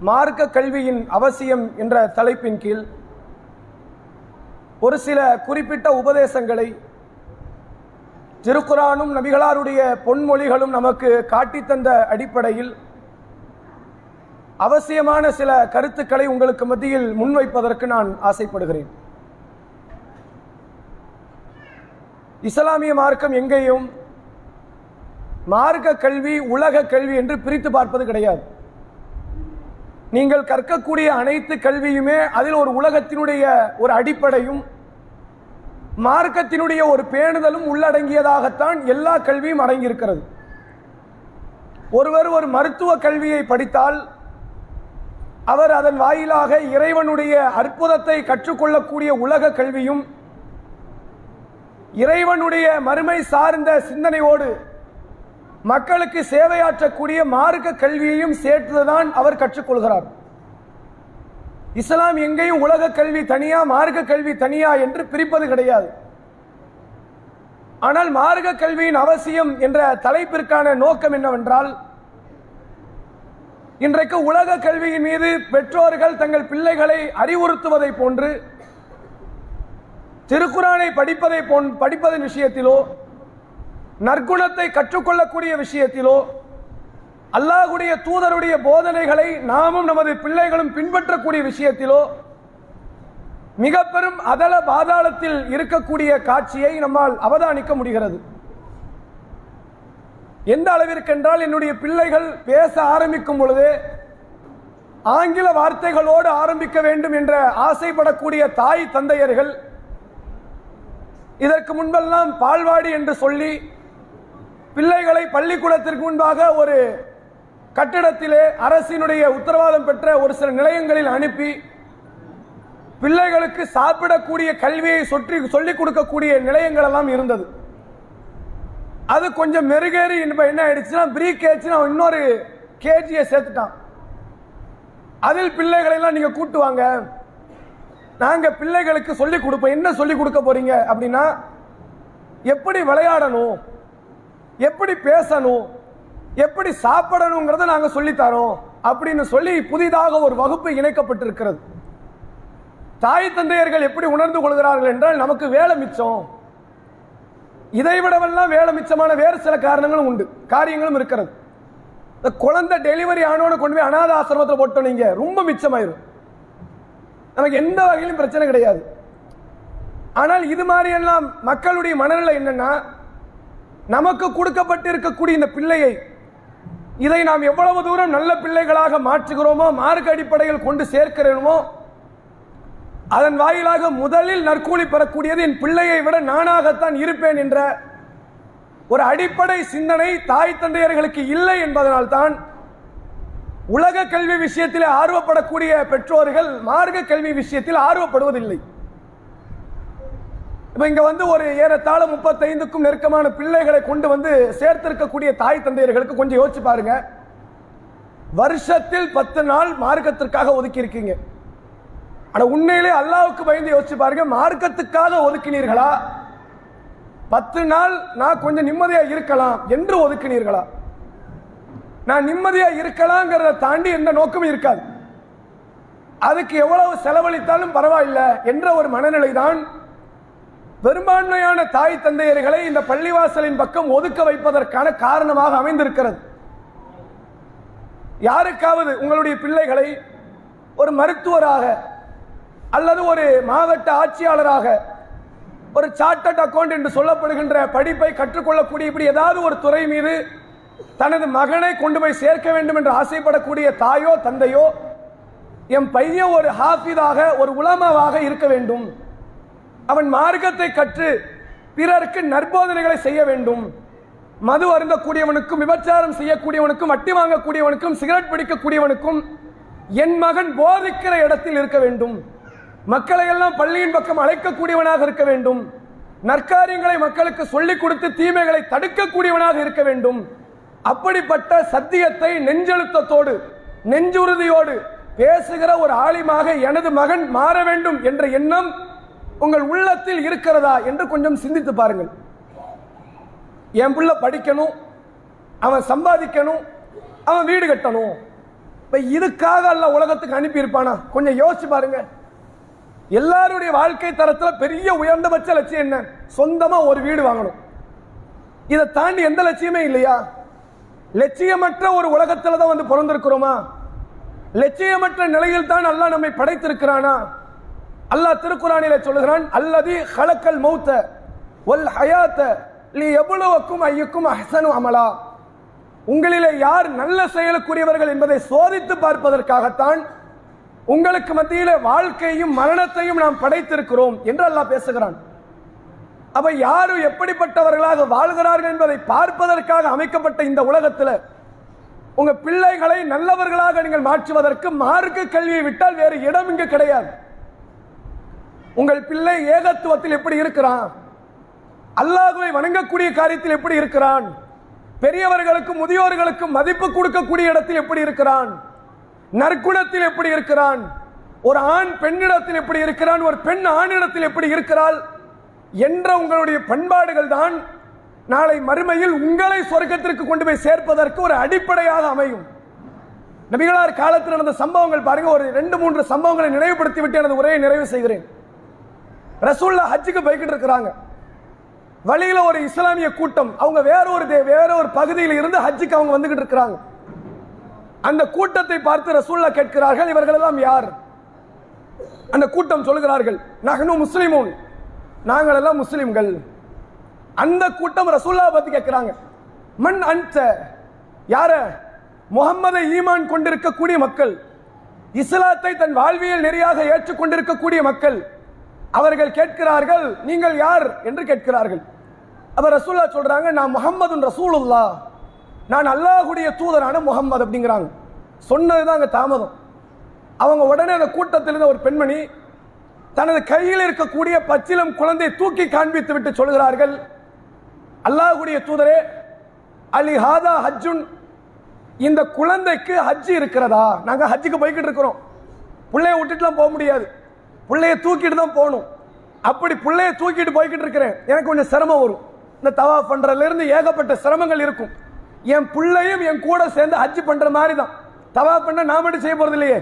மார்க்க கல்வியின் அவசியம் என்ற தலைப்பின் கீழ் ஒரு சில குறிப்பிட்ட உபதேசங்களை திருக்குறானும் நபிகளாருடைய பொன்மொழிகளும் நமக்கு காட்டித் தந்த அடிப்படையில் அவசியமான சில கருத்துக்களை உங்களுக்கு மத்தியில் முன்வைப்பதற்கு நான் ஆசைப்படுகிறேன். இஸ்லாமிய மார்க்கம் எங்கேயும் மார்க்க கல்வி உலக கல்வி என்று பிரித்து பார்ப்பது கிடையாது. நீங்கள் கற்கக்கூடிய அனைத்து கல்வியுமே அதில் ஒரு உலகத்தினுடைய ஒரு அடிப்படையும் மார்க்கத்தினுடைய ஒரு பேணுதலும் உள்ளடங்கியதாகத்தான் எல்லா கல்வியும் அடங்கியிருக்கிறது. ஒருவர் ஒரு மருத்துவ கல்வியை படித்தால் அவர் அதன் வாயிலாக இறைவனுடைய அற்புதத்தை கற்றுக்கொள்ளக்கூடிய உலக கல்வியும் இறைவனுடைய மறுமை சார்ந்த சிந்தனையோடு மக்களுக்கு சேவையாற்றக்கூடிய மார்க்க கல்வியையும் சேர்த்துதான் அவர் கற்றுக்கொள்கிறார். இஸ்லாம் எங்கேயும் உலக கல்வி தனியா மார்க்க கல்வி தனியா என்று பிரிப்பது கிடையாது. ஆனால் மார்க்க கல்வியின் அவசியம் என்ற தலைப்பிற்கான நோக்கம் என்னவென்றால் இன்றைக்கு உலக கல்வியின் மீது பெற்றோர்கள் தங்கள் பிள்ளைகளை அறிவுறுத்துவதை போன்று திருக்குறானை படிப்பதை போன் படிப்பதன் விஷயத்திலோ நற்குணத்தை கற்றுக்கொள்ளக்கூடிய விஷயத்திலோ அல்லாஹுடைய தூதருடைய போதனைகளை நாமும் நமது பிள்ளைகளும் பின்பற்றக்கூடிய விஷயத்திலோ மிக பெரும் அதள பாதாளத்தில் இருக்கக்கூடிய காட்சியை நம்மால் அவதானிக்க முடிகிறது. எந்த அளவிற்கென்றால் என்னுடைய பிள்ளைகள் பேச ஆரம்பிக்கும் பொழுது ஆங்கில வார்த்தைகளோடு ஆரம்பிக்க வேண்டும் என்ற ஆசைப்படக்கூடிய தாய் தந்தையர்கள் இதற்கு முன்பெல்லாம் பால்வாடி என்று சொல்லி பிள்ளைகளை பள்ளிக்கூடத்திற்கு முன்பாக ஒரு கட்டிடத்திலே அரசினுடைய உத்தரவாதம் பெற்ற ஒரு சில நிலையங்களில் அனுப்பி பிள்ளைகளுக்கு சாப்பிடக்கூடிய கல்வியை சொற்றி சொல்லிக் கொடுக்கக்கூடிய நிலையங்கள் எல்லாம் இருந்தது. அது கொஞ்சம் மெருகேறி என்ன ஆயிடுச்சுன்னா ப்ரீ அவன் இன்னொரு கேஜியை சேர்த்துட்டான். அதில் பிள்ளைகளை எல்லாம் நீங்க கூட்டுவாங்க நாங்க பிள்ளைகளுக்கு சொல்லிக் கொடுப்போம். என்ன சொல்லிக் கொடுக்க போறீங்க அப்படின்னா எப்படி விளையாடணும்? எப்படி பேசணும்? எப்படி சாப்பிடணுங்கிறத நாங்கள் சொல்லித்தரோம். அப்படின்னு சொல்லி புதிதாக ஒரு வகுப்பு இணைக்கப்பட்டிருக்கிறது. தாய் தந்தையர்கள் எப்படி உணர்ந்து கொள்கிறார்கள் என்றால் நமக்கு வேலை மிச்சம். இதை விடவெல்லாம் வேலை மிச்சமான வேறு சில காரணங்களும் உண்டு. காரியங்களும் இருக்கிறது. இந்த குழந்தை டெலிவரி ஆனோட கொண்டு போய் அனாத ஆசிரமத்தில் போட்டோம் நீங்க. ரொம்ப மிச்சமாயிரும். நமக்கு எந்த வகையிலும் பிரச்சனை கிடையாது. ஆனால் இது மாதிரி எல்லாம் மக்களுடைய மனநிலை என்னன்னா நமக்கு கொடுக்கப்பட்டிருக்கக்கூடிய இந்த பிள்ளையை இதை நாம் எவ்வளவு தூரம் நல்ல பிள்ளைகளாக மாற்றுகிறோமோ மார்க்க அடிப்படையில் கொண்டு சேர்க்கிறோமோ அதன் வாயிலாக முதலில் நற்கூலி பெறக்கூடியது என் பிள்ளையை விட நானாகத்தான் இருப்பேன் என்ற ஒரு அடிப்படை சிந்தனை தாய் தந்தையர்களுக்கு இல்லை என்பதனால்தான் உலக கல்வி விஷயத்தில் ஆர்வப்படக்கூடிய பெற்றோர்கள் மார்க்க கல்வி விஷயத்தில் ஆர்வப்படுவதில்லை. இப்ப இங்க வந்து ஒரு ஏறத்தாழ முப்பத்தைந்துக்கும் நெருக்கமான பிள்ளைகளை கொண்டு வந்து சேர்த்திருக்கக்கூடிய தாய் தந்தையர்களுக்கு கொஞ்சம் யோசிச்சு பாருங்க. வருஷத்தில் பத்து நாள் மார்க்கத்திற்காக ஒதுக்கி இருக்கீங்க. ஆனா உண்மையிலே அல்லாவுக்கு பயந்து யோசிச்சு பாருங்க மார்க்கத்துக்காக ஒதுக்கினீர்களா? பத்து நாள் நான் கொஞ்சம் நிம்மதியா இருக்கலாம் என்று ஒதுக்கினீர்களா? நான் நிம்மதியா இருக்கலாங்கிறத தாண்டி எந்த நோக்கமும் இருக்காது. அதுக்கு எவ்வளவு செலவழித்தாலும் பரவாயில்லை என்ற ஒரு மனநிலை தான் பெரும்பான்மையான தாய் தந்தையர்களை இந்த பள்ளிவாசலின் பக்கம் ஒதுக்க வைப்பதற்கான காரணமாக அமைந்திருக்கிறது. யாருக்காவது உங்களுடைய பிள்ளைகளை ஒரு மருத்துவராக அல்லது ஒரு மாவட்ட ஆட்சியாளராக ஒரு சார்ட்டட் அக்கௌண்ட் என்று சொல்லப்படுகின்ற படிப்பை கற்றுக்கொள்ளக்கூடிய இப்படி ஏதாவது ஒரு துறை மீது தனது மகனை கொண்டு போய் சேர்க்க வேண்டும் என்று ஆசைப்படக்கூடிய தாயோ தந்தையோ என் பையன் ஒரு ஹாஃபிதாக ஒரு உலமாவாக இருக்க வேண்டும். அவன் மார்க்கத்தை கற்று பிறருக்கு நற்போதனைகளை செய்ய வேண்டும். மது அருந்தக்கூடியவனுக்கும் விபச்சாரம் செய்யக்கூடியவனுக்கும் வட்டி வாங்கக்கூடியவனுக்கும் சிகரெட் பிடிக்கக்கூடியவனுக்கும் என் மகன் போதிக்கிற இடத்தில் இருக்க வேண்டும். மக்களை எல்லாம் பள்ளியின் பக்கம் அழைக்கக்கூடியவனாக இருக்க வேண்டும். நற்காரியங்களை மக்களுக்கு சொல்லிக் கொடுத்து தீமைகளை தடுக்கக்கூடியவனாக இருக்க வேண்டும். அப்படிப்பட்ட சத்தியத்தை நெஞ்செழுத்தத்தோடு நெஞ்சுறுதியோடு பேசுகிற ஒரு ஆலிமாக எனது மகன் மாற வேண்டும் என்ற எண்ணம் உங்கள் உள்ளத்தில் இருக்கிறதா என்று கொஞ்சம் சிந்தித்து பாருங்கள். என் பிள்ளை படிக்கணும் அவன் சம்பாதிக்கணும் அவன் வீடு கட்டணும். இப்போ இதுக்காக அல்ல உலகத்துக்கு அனுப்பி இருப்பானா கொஞ்சம் யோசிச்சு பாருங்க. எல்லாருடைய வாழ்க்கை தரத்தில் பெரிய உயர்ந்தபட்ச லட்சியம் என்ன? சொந்தமாக ஒரு வீடு வாங்கணும். இதை தாண்டி எந்த லட்சியமே இல்லையா? லட்சியமற்ற ஒரு உலகத்தில் தான் வந்து பிறந்திருக்கிறோமா? லட்சியமற்ற நிலையில் தான் அல்லாஹ் நம்மை படைத்திருக்கிறானா? அல்லாஹ் திருக்குறானில சொல்லுகிறான் அல்லது ஹலக்கல் மௌத்த ஒல் ஹயாத்த நீ எவ்வளவுக்கும் ஐயுக்கும் அஹசனு அமலா. உங்களிலே யார் நல்ல செயலுக்குரியவர்கள் என்பதை சோதித்து பார்ப்பதற்காகத்தான் உங்களுக்கு மத்தியில் வாழ்க்கையும் மரணத்தையும் நாம் படைத்திருக்கிறோம் என்று அல்லாஹ் பேசுகிறான். அப்ப யாரு எப்படிப்பட்டவர்களாக வாழ்கிறார்கள் என்பதை பார்ப்பதற்காக அமைக்கப்பட்ட இந்த உலகத்தில் உங்க பிள்ளைகளை நல்லவர்களாக நீங்கள் மாற்றுவதற்கு மார்க்க கல்வியை விட்டால் வேறு இடம் இங்கு கிடையாது. உங்கள் பிள்ளை ஏகத்துவத்தில் எப்படி இருக்கிறான்? அல்லாஹுவை வணங்கக்கூடிய காரியத்தில் எப்படி இருக்கிறான்? பெரியவர்களுக்கும் முதியோர்களுக்கும் மதிப்பு கொடுக்கக்கூடிய இடத்தில் எப்படி இருக்கிறான்? நற்குணத்தில் எப்படி இருக்கிறான்? ஒரு ஆண் பெண்ணிடத்தில் எப்படி இருக்கிறான்? ஒரு பெண் ஆணிடத்தில் எப்படி இருக்கிறாள்? என்ற உங்களுடைய பண்பாடுகள் தான் நாளை மறுமையில் உங்களை சொர்க்கத்திற்கு கொண்டு போய் சேர்ப்பதற்கு ஒரு அடிப்படையாக அமையும். நபிகளார் காலத்தில் நடந்த சம்பவங்கள் பாருங்க ஒரு ரெண்டு மூன்று சம்பவங்களை நினைவுபடுத்தி விட்டு எனது உரையை நிறைவு செய்கிறேன். ரசூல்லா ஹஜ்ஜுக்கு போய்கிட்டு இருக்கிறாங்க. வழியில் ஒரு இஸ்லாமிய கூட்டம் அவங்க வேற ஒரு வேற ஒரு பகுதியில் இருந்து ஹஜ்ஜுக்கு அவங்க வந்துகிட்டு இருக்கிறாங்க. அந்த கூட்டத்தை பார்த்து ரசூல்லா கேட்கிறார்கள் இவர்கள் எல்லாம் யார்? அந்த கூட்டம் சொல்கிறார்கள் நகனு முஸ்லிமூன் நாங்கள் எல்லாம் முஸ்லிம்கள். அந்த கூட்டம் ரசூல்லா பத்தி கேட்கிறாங்க மண் அன்ச யார? முகம்மதை ஈமான் கொண்டிருக்கக்கூடிய மக்கள் இஸ்லாத்தை தன் வாழ்வியல் நெறியாக ஏற்றுக்கொண்டிருக்கக்கூடிய மக்கள் அவர்கள் கேட்கிறார்கள் நீங்கள் யார்? என்று கேட்கிறார்கள். அவர் ரசூல்லா சொல்றாங்க நான் முகம்மது ரசூலுல்லா நான் அல்லாஹுடைய தூதரான முகம்மது அப்படிங்கிறாங்க. சொன்னதுதான் அங்கே தாமதம். அவங்க உடனே அந்த கூட்டத்திலிருந்த ஒரு பெண்மணி தனது கையில் இருக்கக்கூடிய பச்சிலம் குழந்தை தூக்கி காண்பித்து விட்டு சொல்கிறார்கள் அல்லாஹுடைய தூதரே அலி ஹாதா ஹஜ்ஜுன் இந்த குழந்தைக்கு ஹஜ்ஜு இருக்கிறதா? நாங்கள் ஹஜ்ஜுக்கு போய்கிட்டு இருக்கிறோம். பிள்ளைய விட்டுட்டுலாம் போக முடியாது. பிள்ளைய தூக்கிட்டு தான் போகணும். அப்படி பிள்ளைய தூக்கிட்டு போய்கிட்டு இருக்கிறேன். எனக்கு கொஞ்சம் சிரமம் வரும். இந்த தவா பண்றதுல இருந்து ஏகப்பட்ட சிரமங்கள் இருக்கும். என் பிள்ளையும் என் கூட சேர்ந்து ஹஜ் பண்ற மாதிரி தான் தவா பண்ண நான் மட்டும் செய்ய போறது இல்லையே.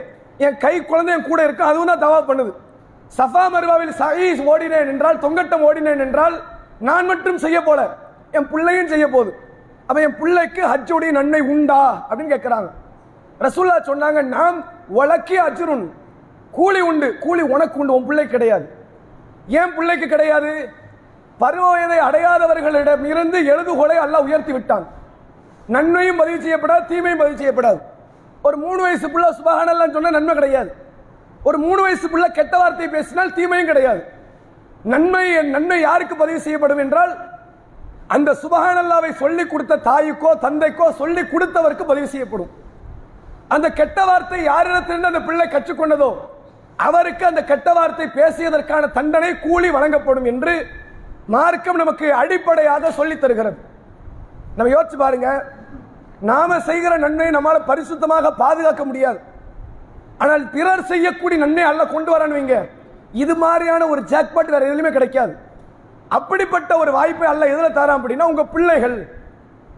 என் கை குழந்தை என் கூட இருக்கும் அதுவும் தான் தவா பண்ணுது. சஃபா மருவாவில் சஹீஸ் ஓடினேன் என்றால் தொங்கட்டம் ஓடினேன் என்றால் நான் மட்டும் செய்ய போல. என் பிள்ளையும் செய்ய போகுது. அப்ப என் பிள்ளைக்கு ஹஜ்ஜுடைய நன்மை உண்டா? அப்படின்னு கேட்கிறாங்க ரசூல்லா சொன்னாங்க நாம் உலக்கி அஜுருன். கூலி உண்டு கூலி உனக்கு உண்டு உன் பிள்ளை கிடையாது. ஏன் பிள்ளைக்கு கிடையாது? பருவவயதை அடையாதவர்களிடம் இருந்து எழுதுகோலை அல்ல உயர்த்தி விட்டான். நன்மையும் பதிவு செய்யப்படாது தீமையும் பதிவு செய்யப்படாது. ஒரு மூணு வயசு பிள்ளை சுபகானல்லாம் சொன்னால் நன்மை கிடையாது. ஒரு மூணு வயசு பிள்ளை கெட்ட வார்த்தை பேசினால் தீமையும் கிடையாது. நன்மை நன்மை யாருக்கு பதிவு செய்யப்படும் என்றால் அந்த சுபகானல்லாவை சொல்லி கொடுத்த தாய்க்கோ தந்தைக்கோ சொல்லி கொடுத்தவருக்கு பதிவு செய்யப்படும். அந்த கெட்ட வார்த்தை யாரிடத்திலிருந்து அந்த பிள்ளை கற்றுக்கொண்டதோ அவருக்கு அந்த கெட்ட வார்த்தை பேசியதற்கான தண்டனை கூலி வழங்கப்படும் என்று மார்க்கம் நமக்கு அடிப்படையாக சொல்லித் தருகிறது. நம்ம யோசிச்சு பாருங்க. நாம செய்கிற நன்மை நம்மால பரிசுத்தமாக பாதுகாக்க முடியாது. ஆனால் பிறர் செய்யக்கூடிய நன்மை அல்ல கொண்டு வரணும் வைங்க. இது மாதிரியான ஒரு ஜாக்பாட் வேற எதுலையுமே கிடைக்காது. அப்படிப்பட்ட ஒரு வாய்ப்பை அல்ல எதுல தரான் அப்படின்னா உங்க பிள்ளைகள்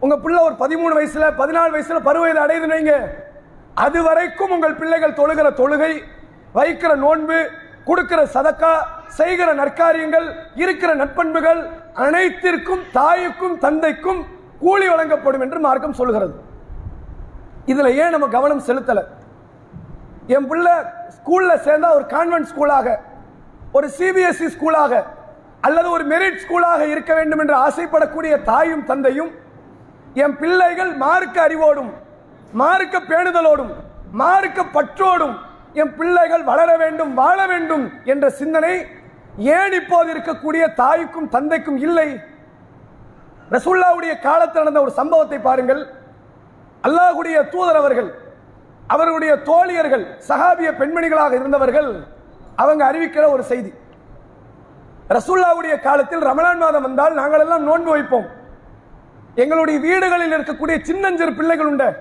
உங்க பிள்ளை ஒரு பதிமூணு வயசுல பதினாலு வயசுல பருவ அடையுதுன்னு வைங்க. அது வரைக்கும் உங்கள் பிள்ளைகள் தொழுகிற தொழுகை வைக்கிற நோன்பு கொடுக்கிற சதக்கா செய்கிற நற்காரியங்கள் இருக்கிற நட்பண்புகள் அனைத்திற்கும் தாய்க்கும் தந்தைக்கும் கூலி வழங்கப்படும் என்று மார்க்கம் சொல்கிறது. இதில் ஏன் நம்ம கவனம் செலுத்தல? என் பிள்ளை ஸ்கூலில் சேர்ந்தால் ஒரு கான்வென்ட் ஸ்கூலாக ஒரு சிபிஎஸ்இ ஸ்கூலாக அல்லது ஒரு மெரிட் ஸ்கூலாக இருக்க வேண்டும் என்று ஆசைப்படக்கூடிய தாயும் தந்தையும் என் பிள்ளைகள் மார்க்க அறிவோடும் மார்க்க பேணுதலோடும் மார்க்க பற்றோடும் என் பிள்ளைகள் வளர வேண்டும் வாழ வேண்டும் என்ற சிந்தனை ஏன் இப்போது இருக்கக்கூடிய தாய்க்கும் தந்தைக்கும் இல்லை? ரசுல்லாவுடைய காலத்தில் நடந்த ஒரு சம்பவத்தை பாருங்கள். அல்லாஹுடைய தூதர் அவர்கள் அவர்களுடைய தோழியர்கள் சகாபிய பெண்மணிகளாக இருந்தவர்கள் அவங்க அறிவிக்கிற ஒரு செய்தி. ரசுல்லாவுடைய காலத்தில் ரமலான் மாதம் வந்தால் நாங்கள் எல்லாம் நோன்பு வைப்போம். எங்களுடைய வீடுகளில் இருக்கக்கூடிய சின்னஞ்சிறு பிள்ளைகள் உண்டு.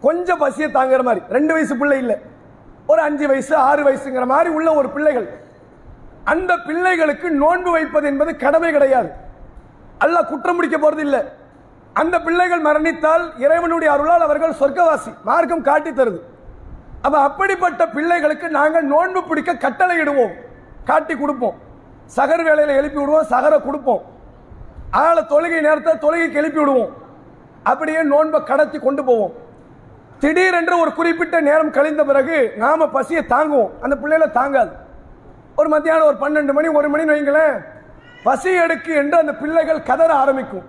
கொஞ்சம் பசியை தாங்குற மாதிரி. ரெண்டு வயசு பிள்ளை இல்லை. ஒரு அஞ்சு வயசு ஆறு வயசுங்கிற மாதிரி உள்ள ஒரு பிள்ளைகள். அந்த பிள்ளைகளுக்கு நோன்பு வைப்பது என்பது கடமை கிடையாது. அல்ல குற்றம் முடிக்க போறது இல்லை அந்த பிள்ளைகள் மரணித்தால் இறைவனுடைய அருளால் அவர்கள் சொர்க்கவாசி மார்க்கம் காட்டி தருது. அப்ப அப்படிப்பட்ட பிள்ளைகளுக்கு நாங்கள் நோன்பு பிடிக்க கட்டளையிடுவோம். காட்டி கொடுப்போம். சகர் வேலையில் எழுப்பி விடுவோம் சகரை கொடுப்போம். ஆளை தொழுகை நேரத்தை தொழுகைக்கு எழுப்பி விடுவோம். அப்படியே நோன்பை கடத்தி கொண்டு போவோம். திடீரென்று ஒரு குறிப்பிட்ட நேரம் கழிந்த பிறகு நாம பசியை தாங்குவோம். அந்த பிள்ளைகளை தாங்காது. ஒரு மத்தியானம் ஒரு பன்னெண்டு மணி ஒரு மணி வைங்களேன். பசி எடுக்கு என்று அந்த பிள்ளைகள் கதற ஆரம்பிக்கும்.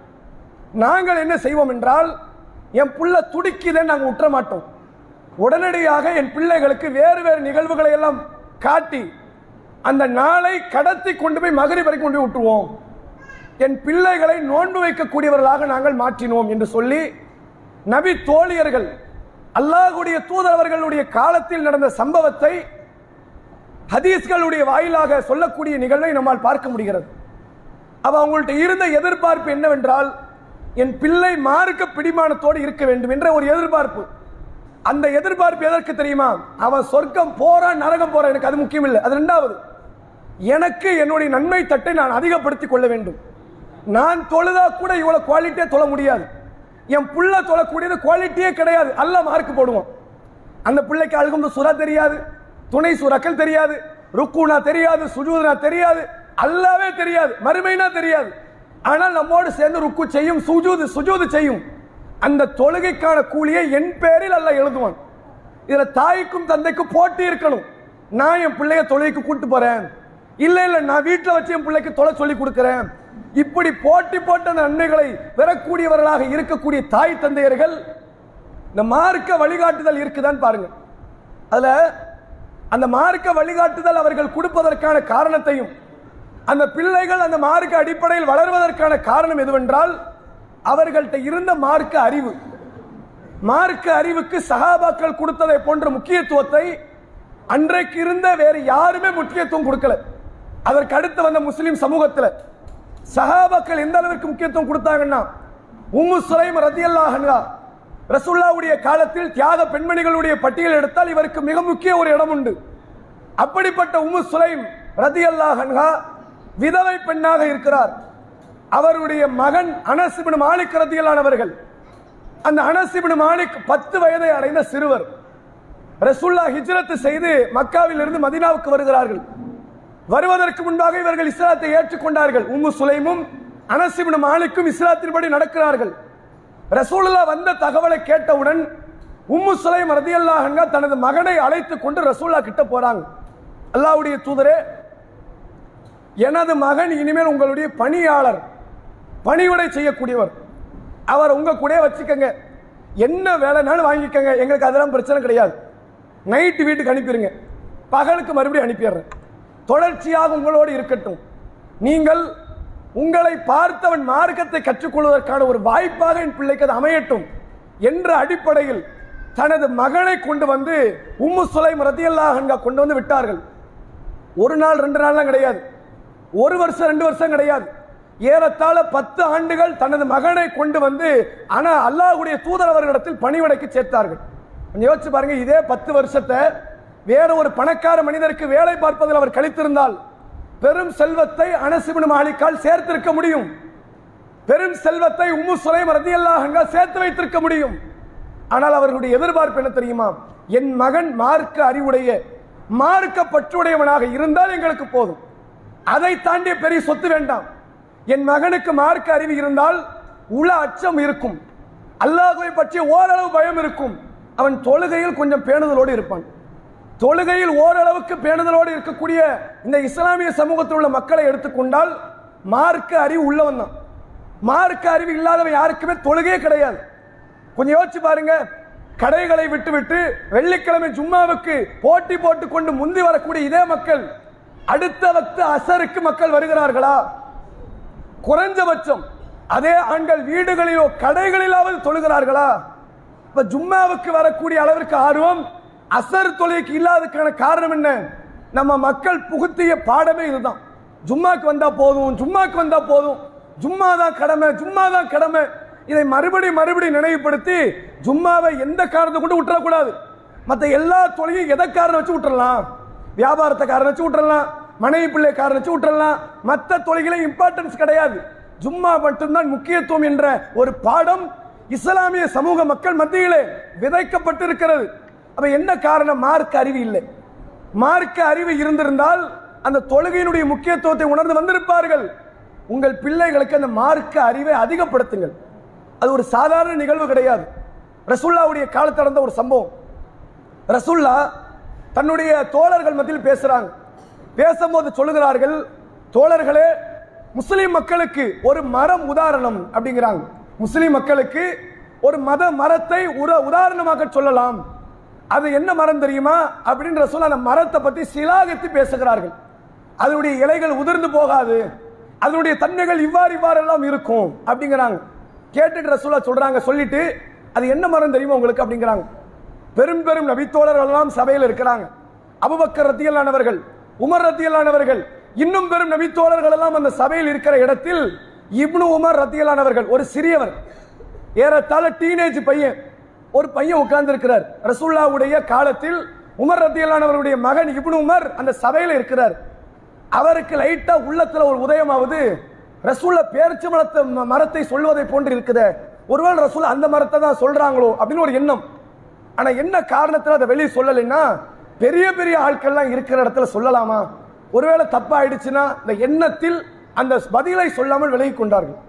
நாங்கள் என்ன செய்வோம் என்றால் என் புள்ள துடிக்குதுன்னு நாங்கள் விட்டுற மாட்டோம். உடனடியாக என் பிள்ளைகளுக்கு வேறு வேறு நிகழ்வுகளை எல்லாம் காட்டி அந்த நாளை கடத்தி கொண்டு போய் மகரி வரைக்கும் கொண்டு விட்டுருவோம். என் பிள்ளைகளை நோன்பு வைக்கக்கூடியவர்களாக நாங்கள் மாற்றினோம் என்று சொல்லி நபி தோழியர்கள் அல்லாஹ்வுடைய தூதரவர்களுடைய காலத்தில் நடந்த சம்பவத்தை ஹதீஸ்களுடைய வாயிலாக சொல்லக்கூடிய நிகழ்வை நம்மால் பார்க்க முடிகிறது. அவ அவங்கள்ட்ட இருந்த எதிர்பார்ப்பு என்னவென்றால் என் பிள்ளை மார்க்க பிடிமானத்தோடு இருக்க வேண்டும் என்ற ஒரு எதிர்பார்ப்பு. அந்த எதிர்பார்ப்பு எதற்கு தெரியுமா? அவன் சொர்க்கம் போறான் நரகம் போறான் எனக்கு அது முக்கியம் இல்லை. அது ரெண்டாவது எனக்கு என்னுடைய நன்மை தட்டை நான் அதிகப்படுத்திக் கொள்ள வேண்டும். நான் தொழுதா கூட இவ்வளவு குவாலிட்டியா தொழ முடியாது. என் புள்ள தொழக்கூடியது குவாலிட்டியே கிடையாது. அல்ல மார்க் போடுவோம் அந்த பிள்ளைக்கு அழுகும் சுரா தெரியாது துணை சுரக்கள் தெரியாது ருக்குனா தெரியாது சுஜூதனா தெரியாது அல்லாவே தெரியாது மறுமைனா தெரியாது. ஆனால் நம்மோடு சேர்ந்து ருக்கு செய்யும் சுஜூது சுஜூது செய்யும். அந்த தொழுகைக்கான கூலியை என் பேரில் அல்ல எழுதுவான். இதுல தாய்க்கும் தந்தைக்கும் போட்டி இருக்கணும். நான் என் பிள்ளைய தொழுகைக்கு கூட்டு போறேன். இல்லை இல்லை நான் வீட்டில் வச்சு என் பிள்ளைக்கு தொலை சொல்லி கொடுக்குறேன். இப்படி போட்டி போட்ட அந்த நன்மைகளை பெறக்கூடியவர்களாக இருக்கக்கூடிய தாய் தந்தையர்கள் இந்த மார்க்க வழிகாட்டுதல் இருக்குதான்னு பாருங்க. அதுல அந்த மார்க்க வழிகாட்டுதல் அவர்கள் கொடுப்பதற்கான காரணத்தையும் அந்த பிள்ளைகள் அந்த மார்க்க அடிப்படையில் வளர்வதற்கான காரணம் எதுவென்றால் அவர்கள்ட்ட இருந்த மார்க்க அறிவு. மார்க்க அறிவுக்கு சகாபாக்கள் கொடுத்ததை போன்ற முக்கியத்துவத்தை அன்றைக்கு இருந்த வேறு யாருமே முக்கியத்துவம் கொடுக்கல. அதற்கு அடுத்து வந்த முஸ்லிம் சமூகத்தில் சஹாபாக்கள் எந்த அளவிற்கு முக்கியத்துவம் கொடுத்தாங்கன்னா உம்மு சுலைம் ரதியல்லாஹன்ஹா ரசுல்லாவுடைய காலத்தில் தியாக பெண்மணிகளுடைய பட்டியல் எடுத்தால் இவருக்கு மிக முக்கிய ஒரு இடம் உண்டு. அப்படிப்பட்ட உம்மு சுலைம் ரதியல்லாஹன்ஹா விதவை பெண்ணாக இருக்கிறார். அவருடைய மகன் அனசிபின் மாலிக் ரதியல்லானவர்கள் அந்த அனசிபின் மாலிக் பத்து வயதை அடைந்த சிறுவர். ரசுல்லா ஹிஜ்ரத்து செய்து மக்காவில் இருந்து மதினாவுக்கு வருகிறார்கள். வருவதற்கு முன்பாக இவர்கள் இஸ்லாத்தை ஏற்றுக்கொண்டார்கள். உம்மு சுலைமும் அனசிபின் மாலிக்கும் இஸ்லாத்தின்படி நடக்கிறார்கள். ரசூலுல்லா வந்த தகவலை கேட்டவுடன் உம்மு சுலைம் ரதியல்லாஹன்கா தனது மகனை அழைத்து கொண்டு ரசூல்லா கிட்ட போறாங்க. அல்லாவுடைய தூதரே எனது மகன் இனிமேல் உங்களுடைய பணியாளர் பணிவிடை செய்யக்கூடியவர். அவர் உங்க கூட வச்சுக்கங்க. என்ன வேலைனாலும் வாங்கிக்கங்க. எங்களுக்கு அதெல்லாம் பிரச்சனை கிடையாது. நைட்டு வீட்டுக்கு அனுப்பிடுங்க பகலுக்கு மறுபடியும் அனுப்பிடுறேன். தொடர்ச்சியாக உங்களோடு இருக்கட்டும். நீங்கள் உங்களை பார்த்தவன் மார்க்கத்தை கற்றுக்கொள்வதற்கான ஒரு வாய்ப்பாக என் பிள்ளைக்கு அது அமையட்டும் என்ற அடிப்படையில் தனது மகனை கொண்டு வந்து உம்மு சுலைம் ரதியல்லாஹன்கா கொண்டு வந்து விட்டார்கள். ஒரு நாள் ரெண்டு நாள்லாம் கிடையாது. ஒரு வருஷம் ரெண்டு வருஷம் கிடையாது. ஏறத்தாழ பத்து ஆண்டுகள் தனது மகனை கொண்டு வந்து ஆனால் அல்லாஹுடைய தூதரவர்களிடத்தில் பணிவிடைக்கு சேர்த்தார்கள். யோசிச்சு பாருங்க இதே பத்து வருஷத்தை வேற ஒரு பணக்கார மனிதருக்கு வேலை பார்ப்பதில் அவர் கழித்திருந்தால் பெரும் செல்வத்தை அனசிபின் மாலிக்கால் சேர்த்திருக்க முடியும். பெரும் செல்வத்தை உம்மு சுலைம் ரதியல்லாஹங்க சேர்த்து வைத்திருக்க முடியும். ஆனால் அவர்களுடைய எதிர்பார்ப்பு என்ன தெரியுமா? என் மகன் மார்க்க அறிவுடைய மார்க்க பற்றுடையவனாக இருந்தால் எங்களுக்கு போதும். அதை தாண்டிய பெரிய சொத்து வேண்டாம். என் மகனுக்கு மார்க்க அறிவு இருந்தால் உள அச்சம் இருக்கும். அல்லாஹுவை பற்றி ஓரளவு பயம் இருக்கும். அவன் தொழுகையில் கொஞ்சம் பேணுதலோடு இருப்பான். தொழுகையில் ஓரளவுக்கு பேணுதலோடு இருக்கக்கூடிய இந்த இஸ்லாமிய சமூகத்தில் உள்ள மக்களை எடுத்துக்கொண்டால் மார்க்க அறிவு உள்ளவன் தான். மார்க்க அறிவு இல்லாதவன் யாருக்குமே தொழுகையே கிடையாது. கொஞ்சம் யோசிச்சு பாருங்க. கடைகளை விட்டுவிட்டு வெள்ளிக்கிழமை ஜும்மாவுக்கு போட்டி போட்டுக்கொண்டு முந்தி வரக்கூடிய இதே மக்கள் அடுத்த வத்து அசருக்கு மக்கள் வருகிறார்களா? குறைஞ்சபட்சம் அதே ஆண்கள் வீடுகளிலோ கடைகளிலாவது தொழுகிறார்களா? இப்ப ஜும்மாவுக்கு வரக்கூடிய அளவிற்கு ஆர்வம் அசர் தொலைக்கு இல்லாததுக்கான காரணம் என்ன? நம்ம மக்கள் புகுத்திய பாடமே இதுதான். ஜும்மாக்கு வந்தா போதும் ஜும்மாக்கு வந்தா போதும். ஜும்மா தான் கடமை ஜும்மா தான் கடமை. இதை மறுபடி மறுபடி நினைவுபடுத்தி ஜும்மாவை எந்த காரணத்தை கொண்டு விட்டுறக்கூடாது. மற்ற எல்லா தொழிலையும் எதை காரணம் வச்சு விட்டுறலாம்? வியாபாரத்தை காரணம் வச்சு விட்டுறலாம். மனைவி பிள்ளை காரணம் வச்சு விட்டுறலாம். மற்ற தொழில்களை இம்பார்ட்டன்ஸ் கிடையாது. ஜும்மா மட்டும்தான் முக்கியத்துவம் என்ற ஒரு பாடம் இஸ்லாமிய சமூக மக்கள் மத்தியிலே விதைக்கப்பட்டிருக்கிறது. அப்ப என்ன காரணம்? மார்க்க அறிவு இல்லை. மார்க்க அறிவு இருந்திருந்தால் அந்த தொழுகையினுடைய முக்கியத்துவத்தை உணர்ந்து வந்திருப்பார்கள். உங்கள் பிள்ளைகளுக்கு அந்த மார்க்க அறிவை அதிகப்படுத்துங்கள். அது ஒரு சாதாரண நிகழ்வு கிடையாது. ரசுல்லாவுடைய காலத்தில் நடந்த ஒரு சம்பவம். ரசுல்லா தன்னுடைய தோழர்கள் மத்தியில் பேசுறாங்க. பேசும்போது சொல்லுகிறார்கள் தோழர்களே முஸ்லிம் மக்களுக்கு ஒரு மரம் உதாரணம் அப்படிங்கிறாங்க. முஸ்லிம் மக்களுக்கு ஒரு மத மரத்தை உர- உதாரணமாக சொல்லலாம். அது என்ன மரம் தெரியுமா? அப்படின்ற சொல்ல அந்த மரத்தை பத்தி சிலாகித்து பேசுகிறார்கள். அதனுடைய இலைகள் உதிர்ந்து போகாது. அதனுடைய தன்மைகள் இவ்வாறு இவ்வாறு எல்லாம் இருக்கும் அப்படிங்கிறாங்க. கேட்டுட்டு ரசூலா சொல்றாங்க சொல்லிட்டு அது என்ன மரம் தெரியுமா உங்களுக்கு அப்படிங்கிறாங்க. பெரும் பெரும் நபித்தோழர்கள் எல்லாம் சபையில் இருக்கிறாங்க. அபுபக்கர் ரத்தியலானவர்கள் உமர் ரத்தியலானவர்கள் இன்னும் பெரும் நபித்தோழர்கள் எல்லாம் அந்த சபையில் இருக்கிற இடத்தில் இப்னு உமர் ரத்தியலானவர்கள் ஒரு சிறியவர். ஏறத்தாழ டீனேஜ் பையன். ஒரு பையன் உட்கார்ந்து இருக்கிறார் ரசூல்லாவுடைய காலத்தில் உமர் ரத்தியலானவருடைய மகன் இப்னு உமர் அந்த சபையில் இருக்கிறார். அவருக்கு லைட்டா உள்ளத்துல ஒரு உதயமாவது ரசூல்ல பேரச்சு மரத்தை மரத்தை சொல்வதை போன்று இருக்குத. ஒருவேளை ரசூல் அந்த மரத்தை தான் சொல்றாங்களோ அப்படின்னு ஒரு எண்ணம். ஆனா என்ன காரணத்துல அதை வெளியே சொல்லலைன்னா பெரிய பெரிய ஆட்கள்லாம் இருக்கிற இடத்துல சொல்லலாமா? ஒருவேளை தப்பா ஆயிடுச்சுன்னா இந்த எண்ணத்தில் அந்த பதிலை சொல்லாமல் விலகி கொண்டார்கள்.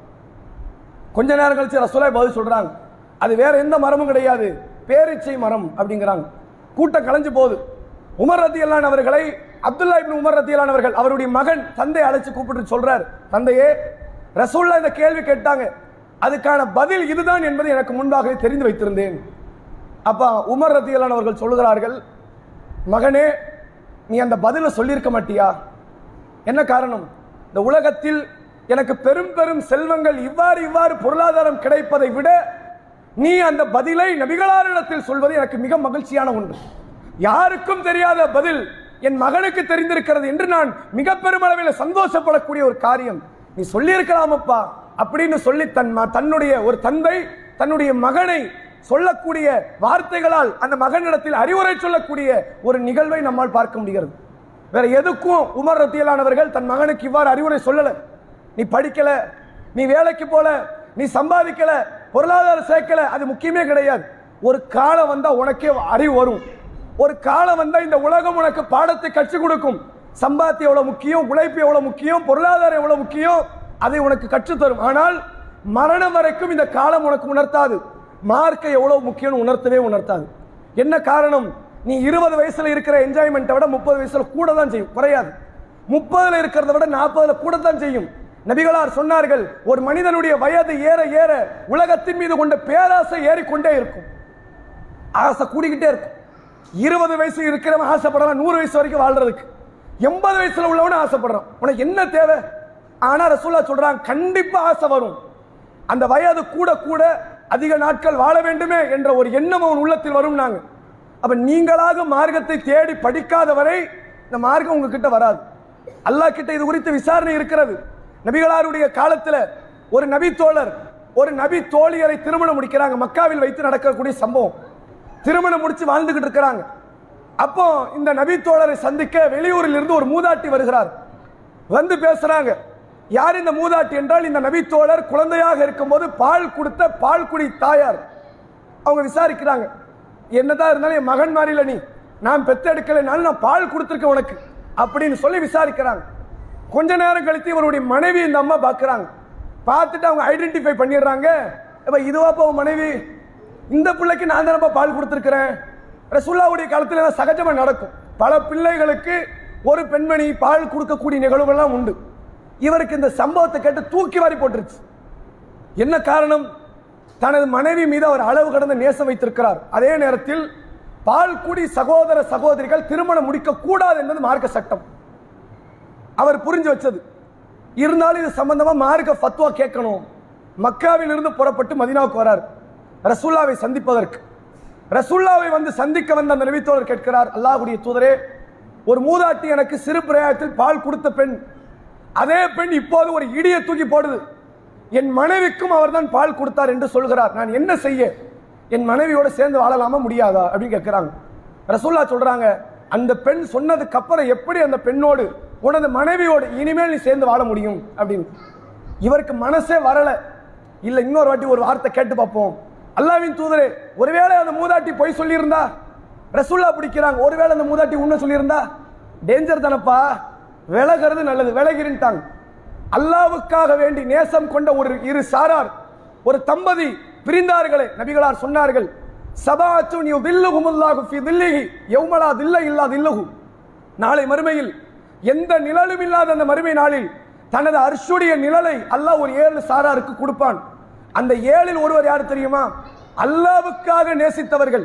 கொஞ்ச நேரம் கழிச்சு ரசூலாய் பதில் சொல்றாங்க. அது வேற எந்த மரமும் கிடையாது. பேரிச்சை மரம் அப்படிங்கிறாங்க. கூட்டம் கலைஞ்சு போகுது. உமர் ரத்தியலான் அவர்களை அப்துல்லா இப்னு உமர் ரத்தியலான் அவர்கள் அவருடைய மகன் தந்தை அழைச்சு கூப்பிட்டு சொல்றார். தந்தையே ரசூல்லா இந்த கேள்வி கேட்டாங்க. அதுக்கான பதில் இதுதான் என்பதை எனக்கு முன்பாகவே தெரிந்து வைத்திருந்தேன். அப்பா உமர் ரத்தியலான் அவர்கள் சொல்லுகிறார்கள் மகனே நீ அந்த பதிலை சொல்லியிருக்க மாட்டியா? என்ன காரணம்? இந்த உலகத்தில் எனக்கு பெரும் பெரும் செல்வங்கள் இவ்வாறு இவ்வாறு பொருளாதாரம் கிடைப்பதை விட நீ அந்த பதிலை நபிகளாரிடத்தில் சொல்வது எனக்கு மிக மகிழ்ச்சியான ஒன்று. யாருக்கும் தெரியாத பதில் என் மகனுக்கு தெரிந்திருக்கிறது என்று நான் மிக பெருமளவில் சந்தோஷப்படக்கூடிய ஒரு காரியம். நீ சொல்லியிருக்கலாமப்பா அப்படின்னு சொல்லி தன் ம- தன்னுடைய ஒரு தந்தை தன்னுடைய மகனை சொல்லக்கூடிய வார்த்தைகளால் அந்த மகனிடத்தில் அறிவுரை சொல்லக்கூடிய ஒரு நிகழ்வை நம்மால் பார்க்க முடிகிறது. வேற எதுக்கும் உமர் ரத்தியலானவர்கள் தன் மகனுக்கு இவ்வாறு அறிவுரை சொல்லல. நீ படிக்கல நீ வேலைக்கு போல நீ சம்பாதிக்கல பொருளாதார சேர்க்கல அது முக்கியமே கிடையாது. ஒரு காலம் வந்தா உனக்கே அறிவு வரும். ஒரு காலம் வந்தா இந்த உலகம் உனக்கு பாடத்தை கற்றுக் கொடுக்கும். சம்பாத்தியம் எவ்வளவு முக்கியம் உழைப்பு எவ்வளவு முக்கியம் பொருளாதாரம் எவ்வளவு முக்கியம் அதை உனக்கு கற்றுத்தரும் ஆனால் மரணம் வரைக்கும் இந்த காலம் உனக்கு உணர்த்தாது. மார்க்கை எவ்வளவு முக்கியம் உணர்த்தவே உணர்த்தாது. என்ன காரணம்? நீ இருபது வயசுல இருக்கிற என்ஜாய்மெண்ட்டை விட முப்பது வயசுல கூட தான் செய்யும். குறையாது. முப்பதுல இருக்கிறத விட நாற்பதுல கூட தான் செய்யும். நபிகளார் சொன்னார்கள் ஒரு மனிதனுடைய வயது ஏற ஏற உலகத்தின் மீது கொண்ட பேராசை ஏறிக்கொண்டே இருக்கும். ஆசை கூடிக்கிட்டே இருக்கும். இருபது வயசு இருக்கிறவன் ஆசைப்படுறான் நூறு வயசு வரைக்கும் வாழ்றதுக்கு. எண்பது வயசுல உள்ளவன ஆசைப்படுறான். உனக்கு என்ன தேவை? ஆனா ரசூல்லா சொல்றான் கண்டிப்பா ஆசை வரும். அந்த வயது கூட கூட அதிக நாட்கள் வாழ வேண்டுமே என்ற ஒரு எண்ணம் அவன் உள்ளத்தில் வரும் நாங்க அப்ப நீங்களாக மார்க்கத்தை தேடி படிக்காத வரை இந்த மார்க்கம் உங்ககிட்ட வராது. அல்லாஹ் கிட்ட இது குறித்து விசாரணை இருக்கிறது. நபிகளாருடைய காலத்தில் ஒரு நபி தோழர் ஒரு நபி தோழியரை திருமணம் முடிக்கிறாங்க. மக்காவில் வைத்து நடக்கக்கூடிய சம்பவம். திருமணம் முடிச்சு வாழ்ந்துகிட்டு இருக்கிறாங்க. அப்போ இந்த நபி தோழரை சந்திக்க வெளியூரில் இருந்து ஒரு மூதாட்டி வருகிறார். வந்து பேசுறாங்க. யார் இந்த மூதாட்டி என்றால் இந்த நபி தோழர் குழந்தையாக இருக்கும்போது பால் கொடுத்த பால் குடி தாயார். அவங்க விசாரிக்கிறாங்க. என்னதான் இருந்தாலும் என் மகன் மாறில நீ. நான் பெத்தெடுக்கலைனாலும் நான் பால் கொடுத்துருக்கேன் உனக்கு. அப்படின்னு சொல்லி விசாரிக்கிறாங்க. கொஞ்ச நேரம் கழித்து இவருடைய மனைவி இந்த அம்மா பார்க்குறாங்க. பார்த்துட்டு அவங்க ஐடென்டிஃபை பண்ணிடுறாங்க. இப்போ இதுவாப்பா உன் மனைவி? இந்த பிள்ளைக்கு நான் தானப்பா பால் கொடுத்துருக்குறேன்? ரசுல்லாவுடைய காலத்தில் சகஜமாக நடக்கும். பல பிள்ளைகளுக்கு ஒரு பெண்மணி பால் கொடுக்கக்கூடிய நிகழ்வுகள்லாம் உண்டு. இவருக்கு இந்த சம்பவத்தை கேட்டு தூக்கி வாரி போட்டுருச்சு. என்ன காரணம்? தனது மனைவி மீது அவர் அளவு கடந்த நேசம் வைத்திருக்கிறார். அதே நேரத்தில் பால் குடி சகோதர சகோதரிகள் திருமணம் முடிக்க கூடாது என்பது மார்க்க சட்டம். அவர் புரிஞ்சு வச்சது. இருந்தாலும் இது சம்பந்தமா மார்க்க ஃபத்வா கேட்கணும். மக்காவில் இருந்து புறப்பட்டு மதினாவுக்கு வரார். ரசூல்லாவை சந்திப்பதற்கு. ரசூல்லாவை வந்து சந்திக்க வந்த அந்த நபித்தோழர் கேட்கிறார் அல்லாஹ்வுடைய தூதரே ஒரு மூதாட்டி எனக்கு சிறு பிரயாணத்தில் பால் கொடுத்த பெண் அதே பெண் இப்போது ஒரு இடியை தூக்கி போடுது. என் மனைவிக்கும் அவர்தான் பால் கொடுத்தார் என்று சொல்கிறார். நான் என்ன செய்ய? என் மனைவியோட சேர்ந்து வாழலாமா முடியாதா? அப்படின்னு கேட்கிறாங்க. ரசூல்லா சொல்றாங்க அந்த பெண் சொன்னதுக்கு அப்புறம் எப்படி அந்த பெண்ணோடு உனது மனைவியோடு இனிமேல் நீ சேர்ந்து வாழ முடியும்? அப்படின்னு. இவருக்கு மனசே வரல. இல்ல இன்னொரு வாட்டி ஒரு வார்த்தை கேட்டு பார்ப்போம். அல்லாவின் தூதரே ஒருவேளை அந்த மூதாட்டி பொய் சொல்லியிருந்தா? ரசுல்லா பிடிக்கிறாங்க. ஒருவேளை அந்த மூதாட்டி உண்மை சொல்லியிருந்தா? டேஞ்சர் தானப்பா. விலகிறது நல்லது. விலகிருந்தாங்க அல்லாவுக்காக வேண்டி நேசம் கொண்ட ஒரு இரு சாரார் ஒரு தம்பதி பிரிந்தார்களே நபிகளார் சொன்னார்கள். சபாத்து தில்லுகும் அல்லாஹு ஃபி தில்லிஹி. யௌமலா தில்ல இல்லா தில்லுஹு. நாளை மறுமையில் எந்த நிழலும் இல்லாத அந்த மறுமை நாளில் தனது அர்ஷுடைய நிழலை அல்லாஹ் ஒரு ஏழு சாராருக்கு கொடுப்பான். அந்த ஏழில் ஒருவர் யார் தெரியுமா? அல்லாவுக்காக நேசித்தவர்கள்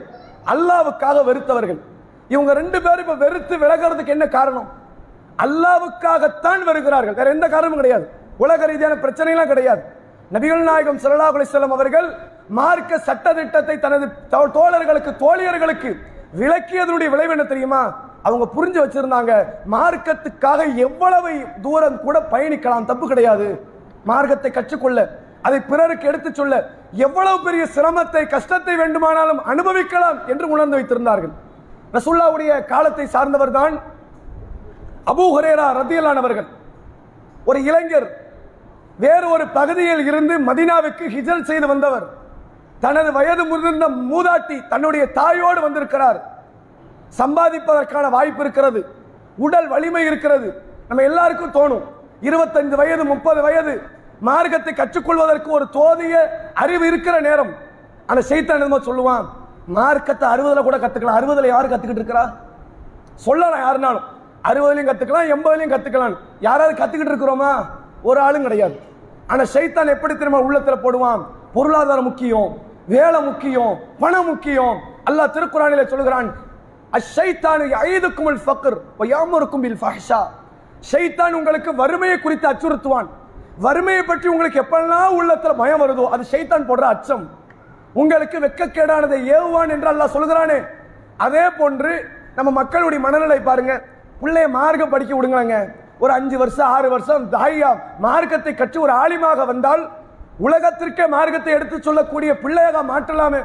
அல்லாவுக்காக வெறுத்தவர்கள். இவங்க ரெண்டு பேரும் இப்ப வெறுத்து விலகிறதுக்கு என்ன காரணம்? அல்லாவுக்காகத்தான் வருகிறார்கள். வேற எந்த காரணமும் கிடையாது. உலக ரீதியான பிரச்சனைலாம் கிடையாது. நபிகள் நாயகம் ஸல்லல்லாஹு அலைஹி அவர்கள் மார்க்க சட்ட திட்டத்தை தனது தோ- தோழர்களுக்கு தோழியர்களுக்கு விளக்கியதனுடைய விளைவு என்ன தெரியுமா? அவங்க புரிஞ்சு வச்சிருந்தாங்க மார்க்கத்துக்காக எவ்வளவு தூரம் கூட பயணிக்கலாம் தப்பு கிடையாது. மார்க்கத்தை கற்றுக்கொள்ள அதை பிறருக்கு எடுத்துச் சொல்ல எவ்வளவு பெரிய சிரமத்தை கஷ்டத்தை வேண்டுமானாலும் அனுபவிக்கலாம் என்று உணர்ந்து வைத்திருந்தார்கள். ரசுல்லாவுடைய காலத்தை சார்ந்தவர் தான் அபூ ஹுரேரா ரத்தியலானவர்கள் ஒரு இளைஞர் வேறு ஒரு பகுதியில் இருந்து மதீனாவுக்கு ஹிஜல் செய்து வந்தவர். தனது வயது முதிர்ந்த மூதாட்டி தன்னுடைய தாயோடு வந்திருக்கிறார். சம்பாதிப்பதற்கான வாய்ப்பு இருக்கிறது. உடல் வலிமை இருக்கிறது. நம்ம எல்லாருக்கும் தோணும். இருபத்தைந்து வயது முப்பது வயது மார்க்கத்தை கற்றுக்கொள்வதற்கு ஒரு தோதிய அறிவு இருக்கிற நேரம். அந்த செய்தான் என்னமோ சொல்லுவான் மார்க்கத்தை அறுபதுல கூட கத்துக்கலாம். அறுபதுல யாரு கத்துக்கிட்டு இருக்கிறா சொல்லலாம் யாருனாலும். அறுபதுலையும் கத்துக்கலாம் எண்பதுலையும் கத்துக்கலாம். யாராவது கத்துக்கிட்டு இருக்கிறோமா? ஒரு ஆளும் கிடையாது. ஆனா சைத்தான் எப்படி திரும்ப உள்ளத்துல போடுவான்? பொருளாதாரம் முக்கியம். வேலை முக்கியம் பணம் முக்கியம். அல்லாஹ் திருக்குறானில சொல்கிறான் அஷைத்தானு ஐதுக்கும் ஃபக்கர் வயாமுருக்கும் பில் ஃபஹ்ஷா. ஷைத்தான் உங்களுக்கு வறுமையை குறித்து அச்சுறுத்துவான். வறுமையை பற்றி உங்களுக்கு எப்பெல்லாம் உள்ளத்தில் பயம் வருதோ அது ஷைத்தான் போடுற அச்சம். உங்களுக்கு வெட்கக்கேடானதை ஏவுவான் என்று அல்லாஹ் சொல்கிறானே அதே போன்று நம்ம மக்களுடைய மனநிலை பாருங்க. பிள்ளைய மார்க்கம் படிக்க விடுங்களேங்க ஒரு அஞ்சு வருஷம் ஆறு வருஷம் தாயா மார்க்கத்தை கற்று ஒரு ஆலிமாக வந்தால் உலகத்திற்கே மார்க்கத்தை எடுத்து சொல்லக்கூடிய பிள்ளையாக மாற்றலாமே.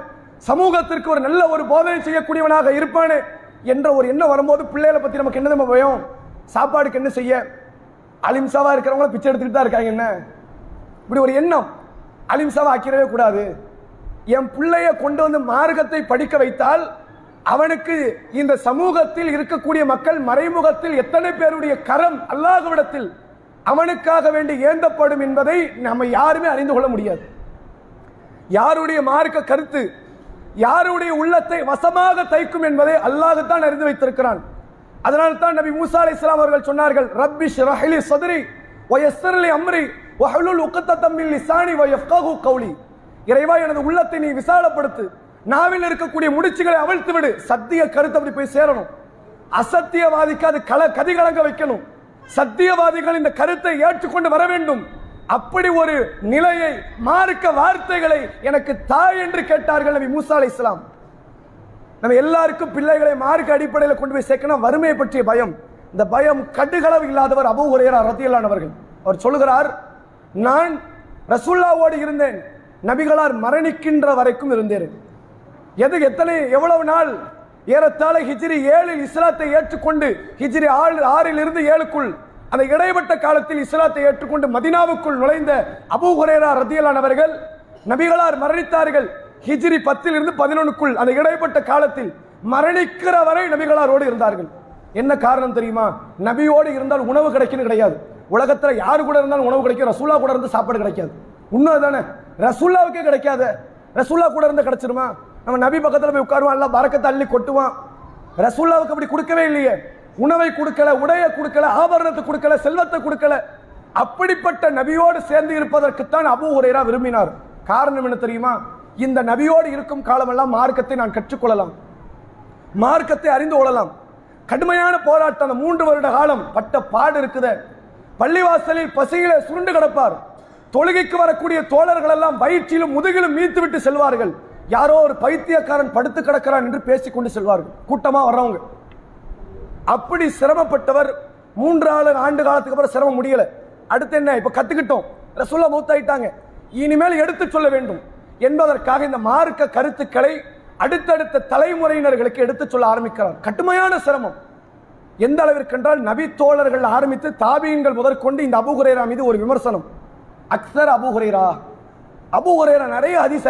சமூகத்திற்கு ஒரு நல்ல ஒரு போதனை செய்யக்கூடியவனாக இருப்பானே என்ற ஒரு எண்ணம் வரும்போது பிள்ளைகளை பற்றி நமக்கு என்ன நம்ம பயம்? சாப்பாடுக்கு என்ன செய்ய? அலிம்சாவாக இருக்கிறவங்கள பிச்சை எடுத்துக்கிட்டு தான் இருக்காங்க என்ன? இப்படி ஒரு எண்ணம். அலிம்சாவை ஆக்கிடவே கூடாது. என் பிள்ளைய கொண்டு வந்து மார்க்கத்தை படிக்க வைத்தால் அவனுக்கு இந்த சமூகத்தில் இருக்கக்கூடிய மக்கள் மறைமுகத்தில் எத்தனை பேருடைய கரம் அல்லாதவிடத்தில் அவனுக்காக வேண்டி ஏந்தப்படும் என்பதை நம்ம யாருமே அறிந்து கொள்ள முடியாது. யாருடைய மார்க்க கருத்து யாருடைய உள்ளத்தை வசமாக தைக்கும் என்பதை அல்லாஹுத்தான் அறிந்து வைத்திருக்கிறான். அதனால் தான் நபி மூசா அலைஹிஸ்ஸலாம் அவர்கள் சொன்னார்கள் ரப்பி ஷ்ரஹ்லி சத்ரி வயஸ்ஸர்லி அம்ரி வஹ்லுல் உக்தத்தம் லிசானி வயஃப்கஹு கௌலி. இறைவா எனது உள்ளத்தை நீ விசாலப்படுத்து. நாவில் இருக்கக்கூடிய முடிச்சுகளை அவிழ்த்து விடு சத்திய கருத்து அப்படி போய் சேரணும். அசத்தியவாதிக்கு அது கல கதிகலங்க வைக்கணும். சத்தியவாதிகள் இந்த கருத்தை ஏற்றுக்கொண்டு வர வேண்டும். அப்படி ஒரு நிலையை மார்க்க வார்த்தைகளை எனக்கு தாய் என்று கேட்டார்கள் நபி மூசா அலி இஸ்லாம் நம்ம எல்லாருக்கும் பிள்ளைகளை மார்க்க அடிப்படையில் கொண்டு போய் சேர்க்கணும் வறுமையை பற்றிய பயம். இந்த பயம் கடுகளவு இல்லாதவர் அபு உரையரா ரத்தியலானவர்கள் அவர் சொல்லுகிறார் நான் ரசுல்லாவோடு இருந்தேன். நபிகளார் மரணிக்கின்ற வரைக்கும் இருந்தேன். எது எத்தனை எவ்வளவு நாள் ஏறத்தாழ ஹிஜ்ரி ஏழில் இஸ்லாத்தை ஏற்றுக்கொண்டு ஹிஜ்ரி ஆறு ஆறில் இருந்து ஏழுக்குள் அந்த இடைப்பட்ட காலத்தில் இஸ்லாத்தை ஏற்றுக்கொண்டு மதினாவுக்குள் நுழைந்த அபூ ஹுரேரா ரத்தியலானவர்கள் நபிகளார் மரணித்தார்கள். ஹிஜ்ரி பத்தில் இருந்து பதினொன்னுக்குள் அந்த இடைப்பட்ட காலத்தில் மரணிக்கிற வரை நபிகளாரோடு இருந்தார்கள். என்ன காரணம் தெரியுமா? நபியோடு இருந்தால் உணவு கிடைக்குன்னு கிடையாது. உலகத்தில் யாரு கூட இருந்தாலும் உணவு கிடைக்கும். ரசூல்லா கூட இருந்து சாப்பாடு கிடைக்காது. உண்மைதானே? ரசூல்லாவுக்கே கிடைக்காத. ரசூல்லா கூட இருந்து கிடைச்சிருமா? நம்ம நபி பக்கத்தில் போய் உட்காருவான் எல்லாம் பறக்க அள்ளி கொட்டுவான். ரசூல்லாவுக்கு அப்படி கொடுக்கவே இல்லையே. உணவை கொடுக்கல உடையை கொடுக்கல ஆபரணத்தை கொடுக்கல செல்வத்தை கொடுக்கல. அப்படிப்பட்ட நபியோடு சேர்ந்து இருப்பதற்குத்தான் அபு உரையரா விரும்பினார். காரணம் என்ன தெரியுமா? இந்த நபியோடு இருக்கும் காலமெல்லாம் மார்க்கத்தை நான் கற்றுக்கொள்ளலாம். மார்க்கத்தை அறிந்து கொள்ளலாம். கடுமையான போராட்டம் மூன்று வருட காலம் பட்ட பாடு இருக்குது. பள்ளிவாசலில் பசியில சுருண்டு கிடப்பார். தொழுகைக்கு வரக்கூடிய தோழர்கள் எல்லாம் வயிற்றிலும் முதுகிலும் மீத்து விட்டு செல்வார்கள். யாரோ ஒரு பைத்தியக்காரன் படுத்து கிடக்கிறான் என்று பேசிக் கொண்டு செல்வார்கள். கூட்டமா வர்றவங்க. அப்படி சிரமப்பட்டவர் மூன்று ஆண்டு காலத்துக்கு அப்புறம் சிரமம் முடியல. அடுத்து என்ன? இப்ப கத்துக்கிட்டோம். ரசூல்லா மூத்தாயிட்டாங்க. இனிமேல் எடுத்து சொல்ல வேண்டும். என்பதற்காக இந்த மார்க்க கருத்துக்களை அடுத்தடுத்த தலைமுறையினர்களுக்கு எடுத்து சொல்ல ஆரம்பிக்கிறார். கடுமையான சிரமம். எந்த அளவிற்கு என்றால் நபி தோழர்கள் ஆரம்பித்து தாபியங்கள் முதற்கொண்டு இந்த அபுகுரேரா மீது ஒரு விமர்சனம். அக்சர் அபுகுரேரா அபுகுரேரா நிறைய ஹதீஸ்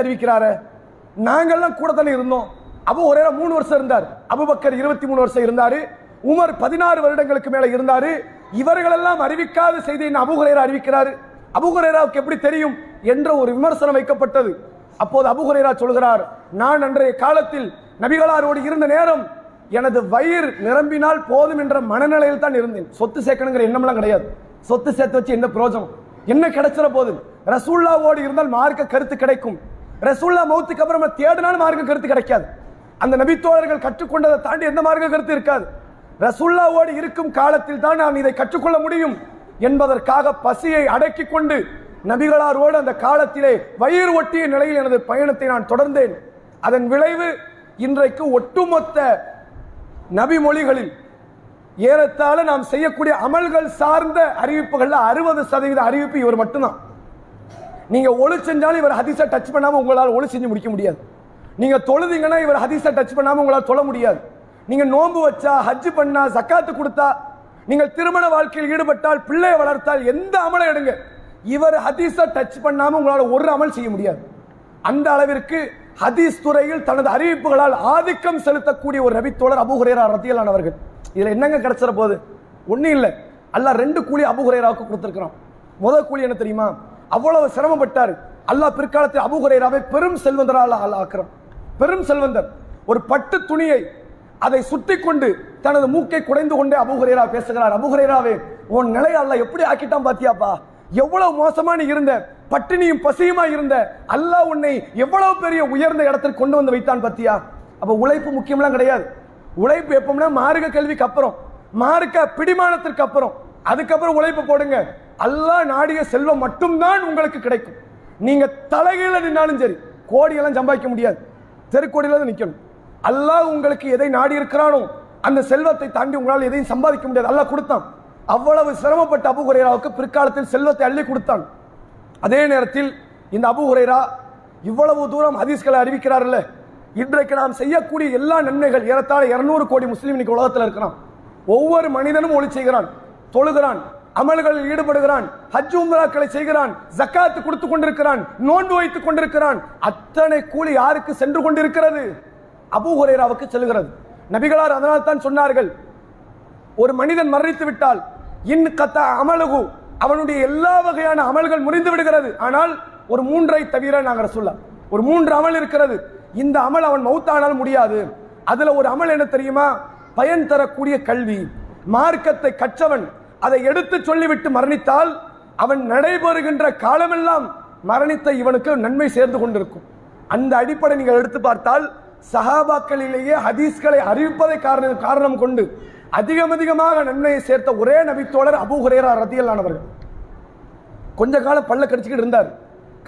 நாங்கள்லாம் நாங்கெல்லாம் கூட தானே இருந்தோம். அபு ஒரே மூணு வருஷம் இருந்தார். அபுபக்கர் இருபத்தி மூணு வருஷம் இருந்தாரு. உமர் பதினாறு வருடங்களுக்கு மேல இருந்தாரு. இவர்களெல்லாம் அறிவிக்காத செய்தியை அபுகுரேரா ஹுரைரா அறிவிக்கிறாரு. அபுகுரேராவுக்கு எப்படி தெரியும் என்ற ஒரு விமர்சனம் வைக்கப்பட்டது. அப்போது அபுகுரேரா சொல்கிறார் நான் அன்றைய காலத்தில் நபிகளாரோடு இருந்த நேரம் எனது வயிறு நிரம்பினால் போதும் என்ற மனநிலையில் தான் இருந்தேன். சொத்து சேர்க்கணுங்கிற எண்ணம்லாம் கிடையாது. சொத்து சேர்த்து வச்சு என்ன பிரயோஜனம்? என்ன கிடைச்சிட போதும்? ரசூல்லாவோடு இருந்தால் மார்க்க கருத்து கிடைக்கும். ரசூல்லா மௌத்துக்கு அப்புறம் தேடினாலும் மார்க்க கருத்து கிடைக்காது. அந்த நபித்தோழர்கள் கற்றுக்கொண்டதை தாண்டி எந்த மார்க்க கருத்து இருக்காது. ரசுல்லாவோடு இருக்கும் காலத்தில் தான் நாம் இதை கற்றுக்கொள்ள முடியும் என்பதற்காக பசியை அடக்கி கொண்டு நபிகளாரோடு அந்த காலத்திலே வயிறு ஒட்டிய நிலையில் எனது பயணத்தை நான் தொடர்ந்தேன். அதன் விளைவு இன்றைக்கு ஒட்டுமொத்த நபி மொழிகளில் ஏறத்தாழ நாம் செய்யக்கூடிய அமல்கள் சார்ந்த அறிவிப்புகளில் அறுபது சதவீத அறிவிப்பு இவர் மட்டும்தான். நீங்க ஒளி செஞ்சாலும் இவர் ஹதீஸை டச் பண்ணாம உங்களால் ஒளி செஞ்சு முடிக்க முடியாது. நீங்க தொழுதிங்கன்னா இவர் ஹதீஸை டச் பண்ணாம உங்களால் தொழ முடியாது. நீங்க நோன்பு வச்சா ஹஜ் பண்ணா சக்காத்து கொடுத்தா நீங்கள் திருமண வாழ்க்கையில் ஈடுபட்டால் பிள்ளையை வளர்த்தால் எந்த அமலை எடுங்க. இவர் ஹதீஸை டச் பண்ணாம உங்களால் ஒரு அமல் செய்ய முடியாது. அந்த அளவிற்கு ஹதீஸ் துறையில் தனது அறிவிப்புகளால் ஆதிக்கம் செலுத்தக்கூடிய ஒரு நபித்தோழர் அபு ஹுரேரா ரத்தியலான் அவர்கள். இதுல என்னங்க கிடைச்சிட போகுது? ஒன்றும் இல்லை. அல்ல ரெண்டு கூலி அபு ஹுரேராவுக்கு முதல் கூலி என்ன தெரியுமா? அவ்வளவு சிரமப்பட்டார். அல்லாஹ் பிற்காலத்தில் அபுகுரேராவை பெரும் செல்வந்தரால் ஆக்குறான். பெரும் செல்வந்தர். ஒரு பட்டு துணியை அதை சுத்தி கொண்டு தனது மூக்கை குடைந்து கொண்டே அபுகுரேரா பேசுகிறார். அபுகுரேராவே உன் நிலை அல்ல எப்படி ஆக்கிட்டான் பாத்தியாப்பா? எவ்வளவு மோசமா நீ இருந்த? பட்டினியும் பசியுமா இருந்த? அல்லாஹ் உன்னை எவ்வளவு பெரிய உயர்ந்த இடத்திற்கு கொண்டு வந்து வைத்தான் பத்தியா? அப்ப உழைப்பு முக்கியம்லாம் கிடையாது. உழைப்பு எப்பவும்னா மார்க்க கல்விக்கு அப்புறம் மார்க்க பிடிமானத்திற்கு அப்புறம். அதுக்கப்புறம் உழைப்பு போடுங்க. அல்லாஹ் நாடிய செல்வம் மட்டும்தான் உங்களுக்கு கிடைக்கும். நீங்க தலைகீழ நின்னாலும் சரி கோடியெல்லாம் சம்பாதிக்க முடியாது. தெருக்கோடியில தான் நிற்கணும் அல்லாஹ் உங்களுக்கு எதை நாடி இருக்கிறானோ அந்த செல்வத்தை தாண்டி உங்களால் எதையும் சம்பாதிக்க முடியாது. அல்லாஹ் கொடுத்தான். அவ்வளவு சிரமப்பட்ட அபு குரேராவுக்கு பிற்காலத்தில் செல்வத்தை அள்ளி கொடுத்தான். அதே நேரத்தில் இந்த அபு குரேரா இவ்வளவு தூரம் ஹதீஸ்களை அறிவிக்கிறார்ல இன்றைக்கு நாம் செய்யக்கூடிய எல்லா நன்மைகள் ஏறத்தாழ இருநூறு கோடி முஸ்லீம் இன்னைக்கு உலகத்தில் இருக்கிறான். ஒவ்வொரு மனிதனும் ஒளி செய்கிறான் தொழுகிறான் அமல்களில் ஈடுபடுகிறான் ஹஜ் உம்ராக்களை செய்கிறான் ஜக்காத்து கொடுத்து கொண்டிருக்கிறான் நோன்பு வைத்துக் கொண்டிருக்கிறான். அத்தனை கூலி யாருக்கு சென்று கொண்டிருக்கிறது? அபு ஹுரேராவுக்கு செல்கிறது. நபிகளார் அதனால் தான் சொன்னார்கள் ஒரு மனிதன் மரணித்து விட்டால் இன் கத்த அமலகு அவனுடைய எல்லா வகையான அமல்கள் முறிந்து விடுகிறது. ஆனால் ஒரு மூன்றை தவிர நாங்கள் சொல்ல ஒரு மூன்று அமல் இருக்கிறது. இந்த அமல் அவன் மௌத்தானால் முடியாது. அதுல ஒரு அமல் என்ன தெரியுமா? பயன் தரக்கூடிய கல்வி. மார்க்கத்தை கற்றவன் அதை எடுத்து சொல்லிவிட்டு மரணித்தால் அவன் நடைபெறுகின்ற காலமெல்லாம் மரணித்த இவனுக்கு நன்மை சேர்ந்து கொண்டிருக்கும். அந்த அடிப்படை நீங்கள் எடுத்து பார்த்தால் சஹாபாக்களிலேயே ஹதீஸ்களை அறிவிப்பதை காரணம் காரணம் கொண்டு அதிகம் அதிகமாக நன்மையை சேர்த்த ஒரே நபித்தோழர் அபு ஹுரேரா ரத்தியல்லானவர்கள் கொஞ்ச காலம் பல்ல கடிச்சுக்கிட்டு இருந்தார்.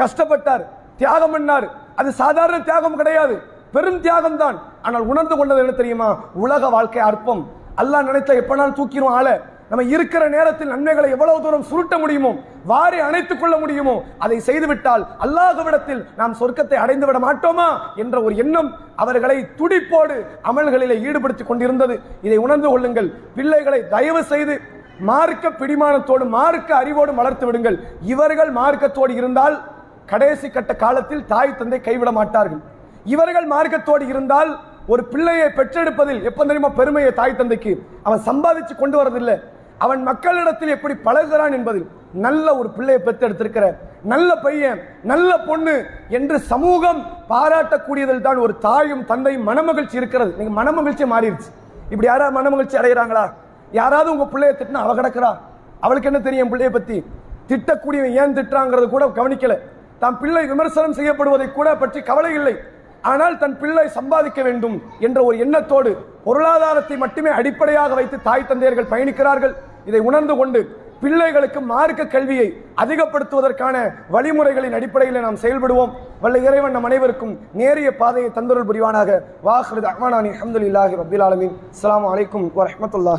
கஷ்டப்பட்டார். தியாகம் பண்ணார். அது சாதாரண தியாகம் கிடையாது. பெரும் தியாகம் தான் ஆனால் உணர்ந்து கொண்டது என்ன தெரியுமா? உலக வாழ்க்கை அற்பம். அல்லாஹ் நினைத்த எப்பனாலும் தூக்கிடும் ஆள. நம்ம இருக்கிற நேரத்தில் நன்மைகளை எவ்வளவு தூரம் சுருட்ட முடியுமோ வாரி அணைத்துக் கொள்ள முடியுமோ அதை செய்துவிட்டால் அல்லாஹ்விடத்தில் நாம் சொர்க்கத்தை அடைந்து விட மாட்டோமா என்ற ஒரு எண்ணம் அவர்களை துடிப்போடு அமல்களிலே ஈடுபடுத்திக் கொண்டிருந்தது. இதை உணர்ந்து கொள்ளுங்கள். பிள்ளைகளை தயவு செய்து மார்க்க பிடிமானத்தோடு மார்க்க அறிவோடு வளர்த்து விடுங்கள். இவர்கள் மார்க்கத்தோடு இருந்தால் கடைசி கட்ட காலத்தில் தாய் தந்தை கைவிட மாட்டார்கள். இவர்கள் மார்க்கத்தோடு இருந்தால் ஒரு பிள்ளையை பெற்றெடுப்பதில் எப்ப தெரியுமா பெருமையை தாய் தந்தைக்கு. அவன் சம்பாதிச்சு கொண்டு வரதில்லை. அவன் மக்களிடத்தில் எப்படி பழகுகிறான் என்பதில் நல்ல ஒரு பிள்ளையை பெற்றெடுத்திருக்கிற நல்ல பையன் நல்ல பொண்ணு என்று சமூகம் பாராட்டக்கூடியதில் தான் ஒரு தாயும் தந்தையும் மனமகிழ்ச்சி இருக்கிறது. நீங்க மனமகிழ்ச்சி மாறிடுச்சு. இப்படி யாராவது மனமகிழ்ச்சி அடைகிறாங்களா? யாராவது உங்க பிள்ளைய திட்டினா அவ கிடக்கிறா? அவளுக்கு என்ன தெரியும் பிள்ளைய பத்தி? திட்டக்கூடியவன் ஏன் திட்டுறாங்கிறது கூட கவனிக்கல. தான் பிள்ளை விமர்சனம் செய்யப்படுவதை கூட பற்றி கவலை இல்லை. ஆனால் தன் பிள்ளை சம்பாதிக்க வேண்டும் என்ற ஒரு எண்ணத்தோடு பொருளாதாரத்தை மட்டுமே அடிப்படையாக வைத்து தாய் தந்தையர்கள் பயணிக்கிறார்கள். இதை உணர்ந்து கொண்டு பிள்ளைகளுக்கு மார்க்க கல்வியை அதிகப்படுத்துவதற்கான வழிமுறைகளின் அடிப்படையில் நாம் செயல்படுவோம். வல்ல இறைவன் நம் அனைவருக்கும் நேரிய பாதையை தந்தருள் புரிவானாக. வாஹ்ரத் அஹ்மானானி அஹமதுல்லாஹி ரபில் ஆலமின். அஸ்ஸலாமு வலைக்கம் வரமத்துல்லாஹி